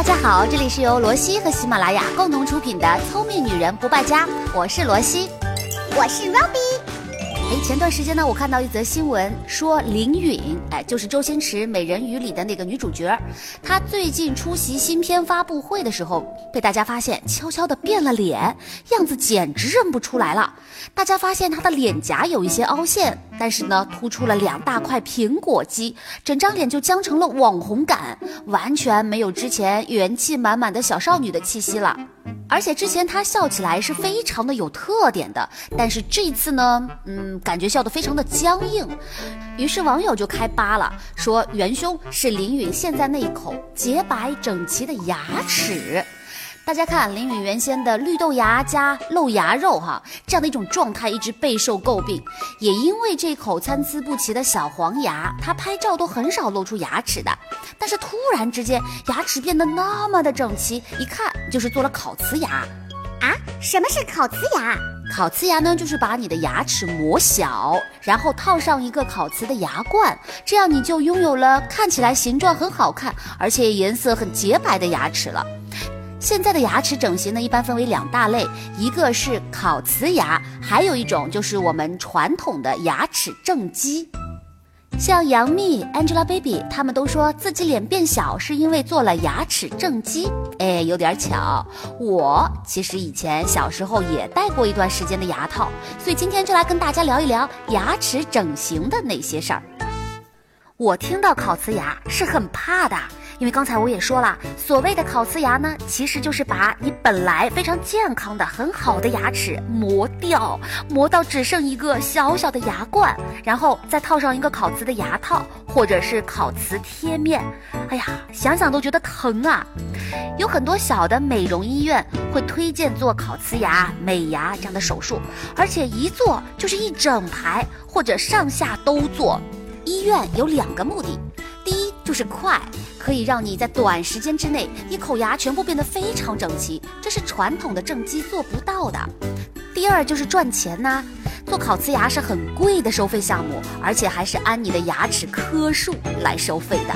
大家好，这里是由罗西和喜马拉雅共同出品的《聪明女人不败家》，我是罗西，我是 Robbie。哎，前段时间呢，我看到一则新闻，说林允，哎，就是周星驰《美人鱼》里的那个女主角，她最近出席新片发布会的时候，被大家发现悄悄的变了脸，样子简直认不出来了。大家发现她的脸颊有一些凹陷，但是呢，突出了两大块苹果肌，整张脸就僵成了网红感，完全没有之前元气满满的小少女的气息了。而且之前她笑起来是非常的有特点的，但是这次呢，嗯，感觉笑得非常的僵硬。于是网友就开扒了，说元凶是林允现在那一口洁白整齐的牙齿。大家看林允原先的绿豆芽加露牙肉哈，这样的一种状态一直备受诟病。也因为这口参差不齐的小黄牙，她拍照都很少露出牙齿的。但是突然之间，牙齿变得那么的整齐，一看就是做了烤瓷牙。啊，什么是烤瓷牙？烤瓷牙呢，就是把你的牙齿磨小，然后套上一个烤瓷的牙冠，这样你就拥有了看起来形状很好看，而且颜色很洁白的牙齿了。现在的牙齿整形呢，一般分为两大类，一个是烤瓷牙，还有一种就是我们传统的牙齿正畸。像杨幂、Angelababy，他们都说自己脸变小是因为做了牙齿正畸。哎，有点巧。我其实以前小时候也戴过一段时间的牙套，所以今天就来跟大家聊一聊牙齿整形的那些事儿。我听到烤瓷牙是很怕的。因为刚才我也说了，所谓的烤瓷牙呢，其实就是把你本来非常健康的、很好的牙齿磨掉，磨到只剩一个小小的牙冠，然后再套上一个烤瓷的牙套，或者是烤瓷贴面。哎呀，想想都觉得疼啊！有很多小的美容医院会推荐做烤瓷牙、美牙这样的手术，而且一做就是一整排或者上下都做。医院有两个目的。就是快，可以让你在短时间之内一口牙全部变得非常整齐，这是传统的正畸做不到的。第二就是赚钱呐，做烤瓷牙是很贵的收费项目，而且还是按你的牙齿颗数来收费的。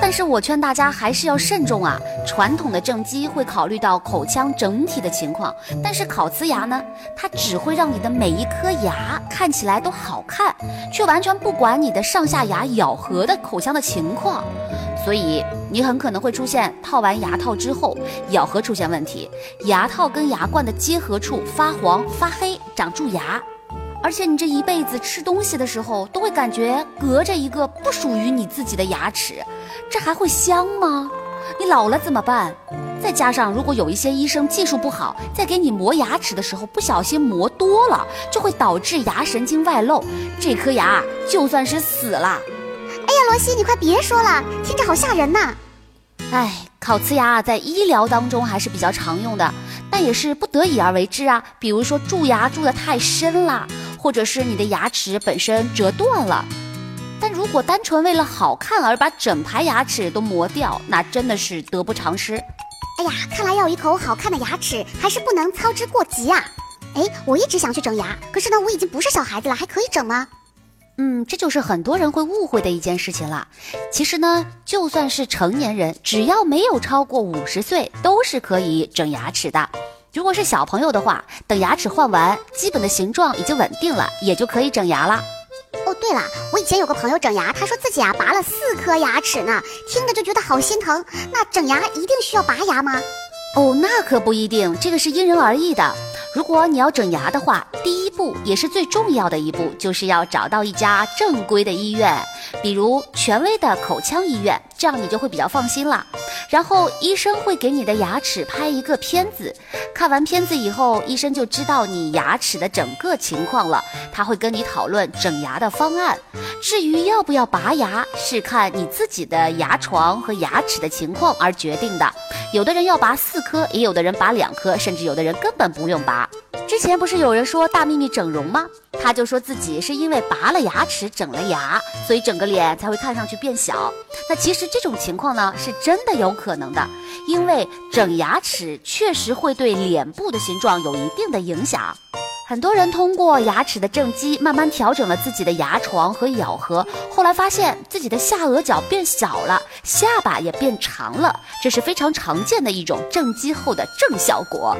但是我劝大家还是要慎重啊！传统的正畸会考虑到口腔整体的情况，但是烤瓷牙呢，它只会让你的每一颗牙看起来都好看，却完全不管你的上下牙咬合的口腔的情况，所以你很可能会出现套完牙套之后咬合出现问题，牙套跟牙冠的结合处发黄发黑，长蛀牙。而且你这一辈子吃东西的时候，都会感觉隔着一个不属于你自己的牙齿，这还会香吗？你老了怎么办？再加上如果有一些医生技术不好，在给你磨牙齿的时候不小心磨多了，就会导致牙神经外露，这颗牙就算是死了。哎呀，罗西，你快别说了，听着好吓人呐！哎，烤瓷牙在医疗当中还是比较常用的，但也是不得已而为之啊。比如说蛀牙蛀得太深了。或者是你的牙齿本身折断了，但如果单纯为了好看而把整排牙齿都磨掉，那真的是得不偿失。哎呀，看来要有一口好看的牙齿，还是不能操之过急啊！哎，我一直想去整牙，可是呢，我已经不是小孩子了，还可以整吗？嗯，这就是很多人会误会的一件事情了。其实呢，就算是成年人，只要没有超过五十岁，都是可以整牙齿的。如果是小朋友的话，等牙齿换完，基本的形状已经稳定了，也就可以整牙了。对了，我以前有个朋友整牙，他说自己啊拔了四颗牙齿呢，听着就觉得好心疼。那整牙一定需要拔牙吗？哦，那可不一定，这个是因人而异的。如果你要整牙的话，第一步也是最重要的一步，就是要找到一家正规的医院，比如权威的口腔医院，这样你就会比较放心了。然后医生会给你的牙齿拍一个片子，看完片子以后，医生就知道你牙齿的整个情况了，他会跟你讨论整牙的方案。至于要不要拔牙，是看你自己的牙床和牙齿的情况而决定的。有的人要拔四颗，也有的人拔两颗，甚至有的人根本不用拔。之前不是有人说大幂幂整容吗？他就说自己是因为拔了牙齿整了牙，所以整个脸才会看上去变小。那其实这种情况呢，是真的有可能的，因为整牙齿确实会对脸部的形状有一定的影响。很多人通过牙齿的正畸，慢慢调整了自己的牙床和咬合，后来发现自己的下颚角变小了，下巴也变长了，这是非常常见的一种正畸后的正效果。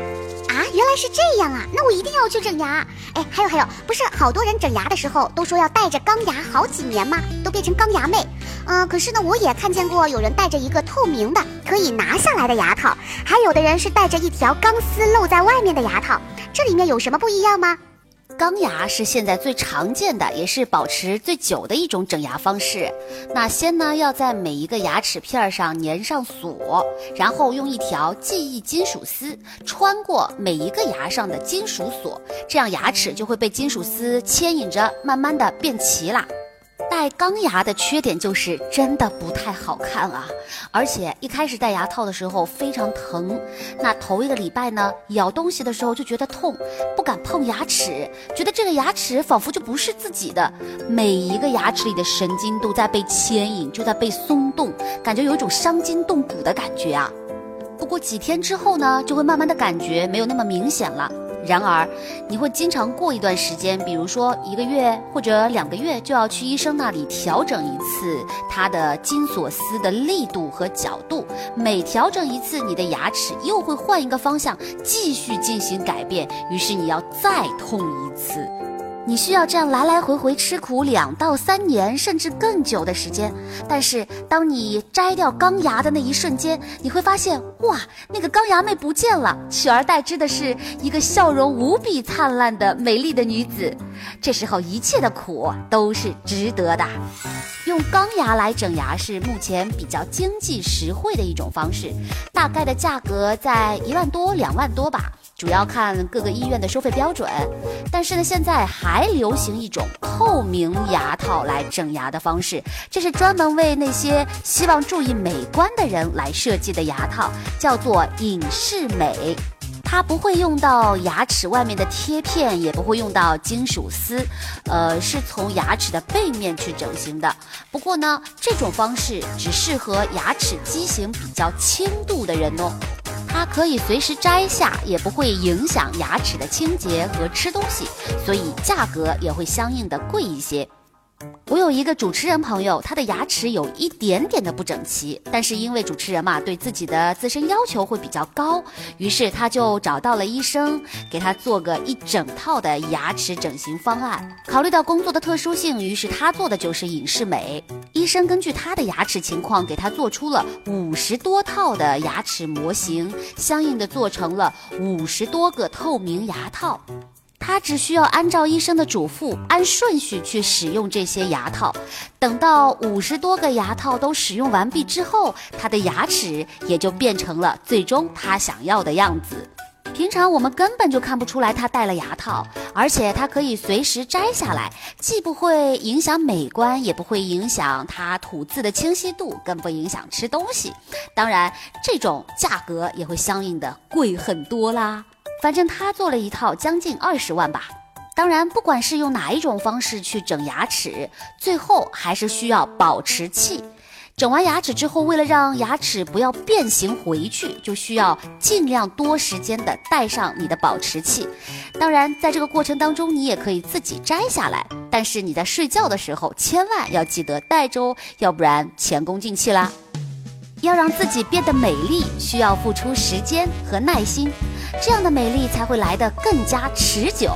啊，原来是这样啊！那我一定要去整牙。哎，还有还有，不是好多人整牙的时候都说要带着钢牙好几年吗？都变成钢牙妹。嗯，可是呢，我也看见过有人戴着一个透明的可以拿下来的牙套，还有的人是戴着一条钢丝露在外面的牙套。这里面有什么不一样吗？钢牙是现在最常见的，也是保持最久的一种整牙方式。那先呢，要在每一个牙齿片上粘上锁，然后用一条记忆金属丝穿过每一个牙上的金属锁，这样牙齿就会被金属丝牵引着，慢慢的变齐啦。戴钢牙的缺点就是真的不太好看啊，而且一开始戴牙套的时候非常疼，那头一个礼拜呢，咬东西的时候就觉得痛，不敢碰牙齿，觉得这个牙齿仿佛就不是自己的，每一个牙齿里的神经都在被牵引，就在被松动，感觉有一种伤筋动骨的感觉啊。不过几天之后呢，就会慢慢的感觉没有那么明显了。然而，你会经常过一段时间，比如说一个月或者两个月，就要去医生那里调整一次它的金锁丝的力度和角度。每调整一次，你的牙齿又会换一个方向，继续进行改变。于是你要再痛一次。你需要这样来来回回吃苦两到三年，甚至更久的时间。但是，当你摘掉钢牙的那一瞬间，你会发现，哇，那个钢牙妹不见了，取而代之的是一个笑容无比灿烂的美丽的女子。这时候，一切的苦都是值得的。用钢牙来整牙是目前比较经济实惠的一种方式，大概的价格在一万多、两万多吧。主要看各个医院的收费标准，但是呢，现在还流行一种透明牙套来整牙的方式，这是专门为那些希望注意美观的人来设计的牙套，叫做隐适美。它不会用到牙齿外面的贴片，也不会用到金属丝，呃，是从牙齿的背面去整形的。不过呢，这种方式只适合牙齿畸形比较轻度的人哦。它可以随时摘下，也不会影响牙齿的清洁和吃东西，所以价格也会相应的贵一些。我有一个主持人朋友，他的牙齿有一点点的不整齐，但是因为主持人嘛，对自己的自身要求会比较高，于是他就找到了医生，给他做个一整套的牙齿整形方案。考虑到工作的特殊性，于是他做的就是隐适美。医生根据他的牙齿情况，给他做出了五十多套的牙齿模型，相应的做成了五十多个透明牙套。他只需要按照医生的嘱咐，按顺序去使用这些牙套。等到五十多个牙套都使用完毕之后，他的牙齿也就变成了最终他想要的样子。平常我们根本就看不出来他戴了牙套，而且他可以随时摘下来，既不会影响美观，也不会影响他吐字的清晰度，更不影响吃东西。当然，这种价格也会相应的贵很多啦。反正他做了一套将近二十万吧。当然，不管是用哪一种方式去整牙齿，最后还是需要保持器。整完牙齿之后，为了让牙齿不要变形回去，就需要尽量多时间的戴上你的保持器。当然，在这个过程当中，你也可以自己摘下来，但是你在睡觉的时候千万要记得戴着哦，要不然前功尽弃啦。要让自己变得美丽，需要付出时间和耐心，这样的美丽才会来得更加持久。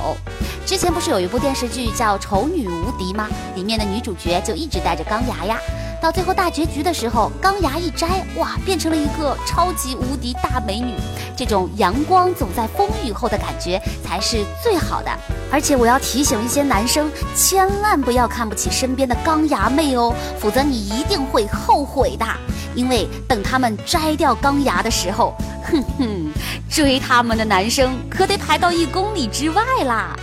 之前不是有一部电视剧叫《丑女无敌》吗？里面的女主角就一直戴着钢牙呀。到最后大结局的时候，钢牙一摘，哇，变成了一个超级无敌大美女。这种阳光总在风雨后的感觉才是最好的。而且我要提醒一些男生，千万不要看不起身边的钢牙妹哦，否则你一定会后悔的。因为等他们摘掉钢牙的时候，哼哼，追他们的男生可得排到一公里之外啦。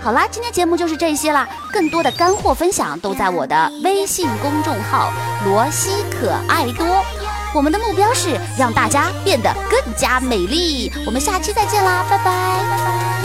好啦，今天节目就是这些啦，更多的干货分享都在我的微信公众号“罗西可爱多”。我们的目标是让大家变得更加美丽。我们下期再见啦，拜拜。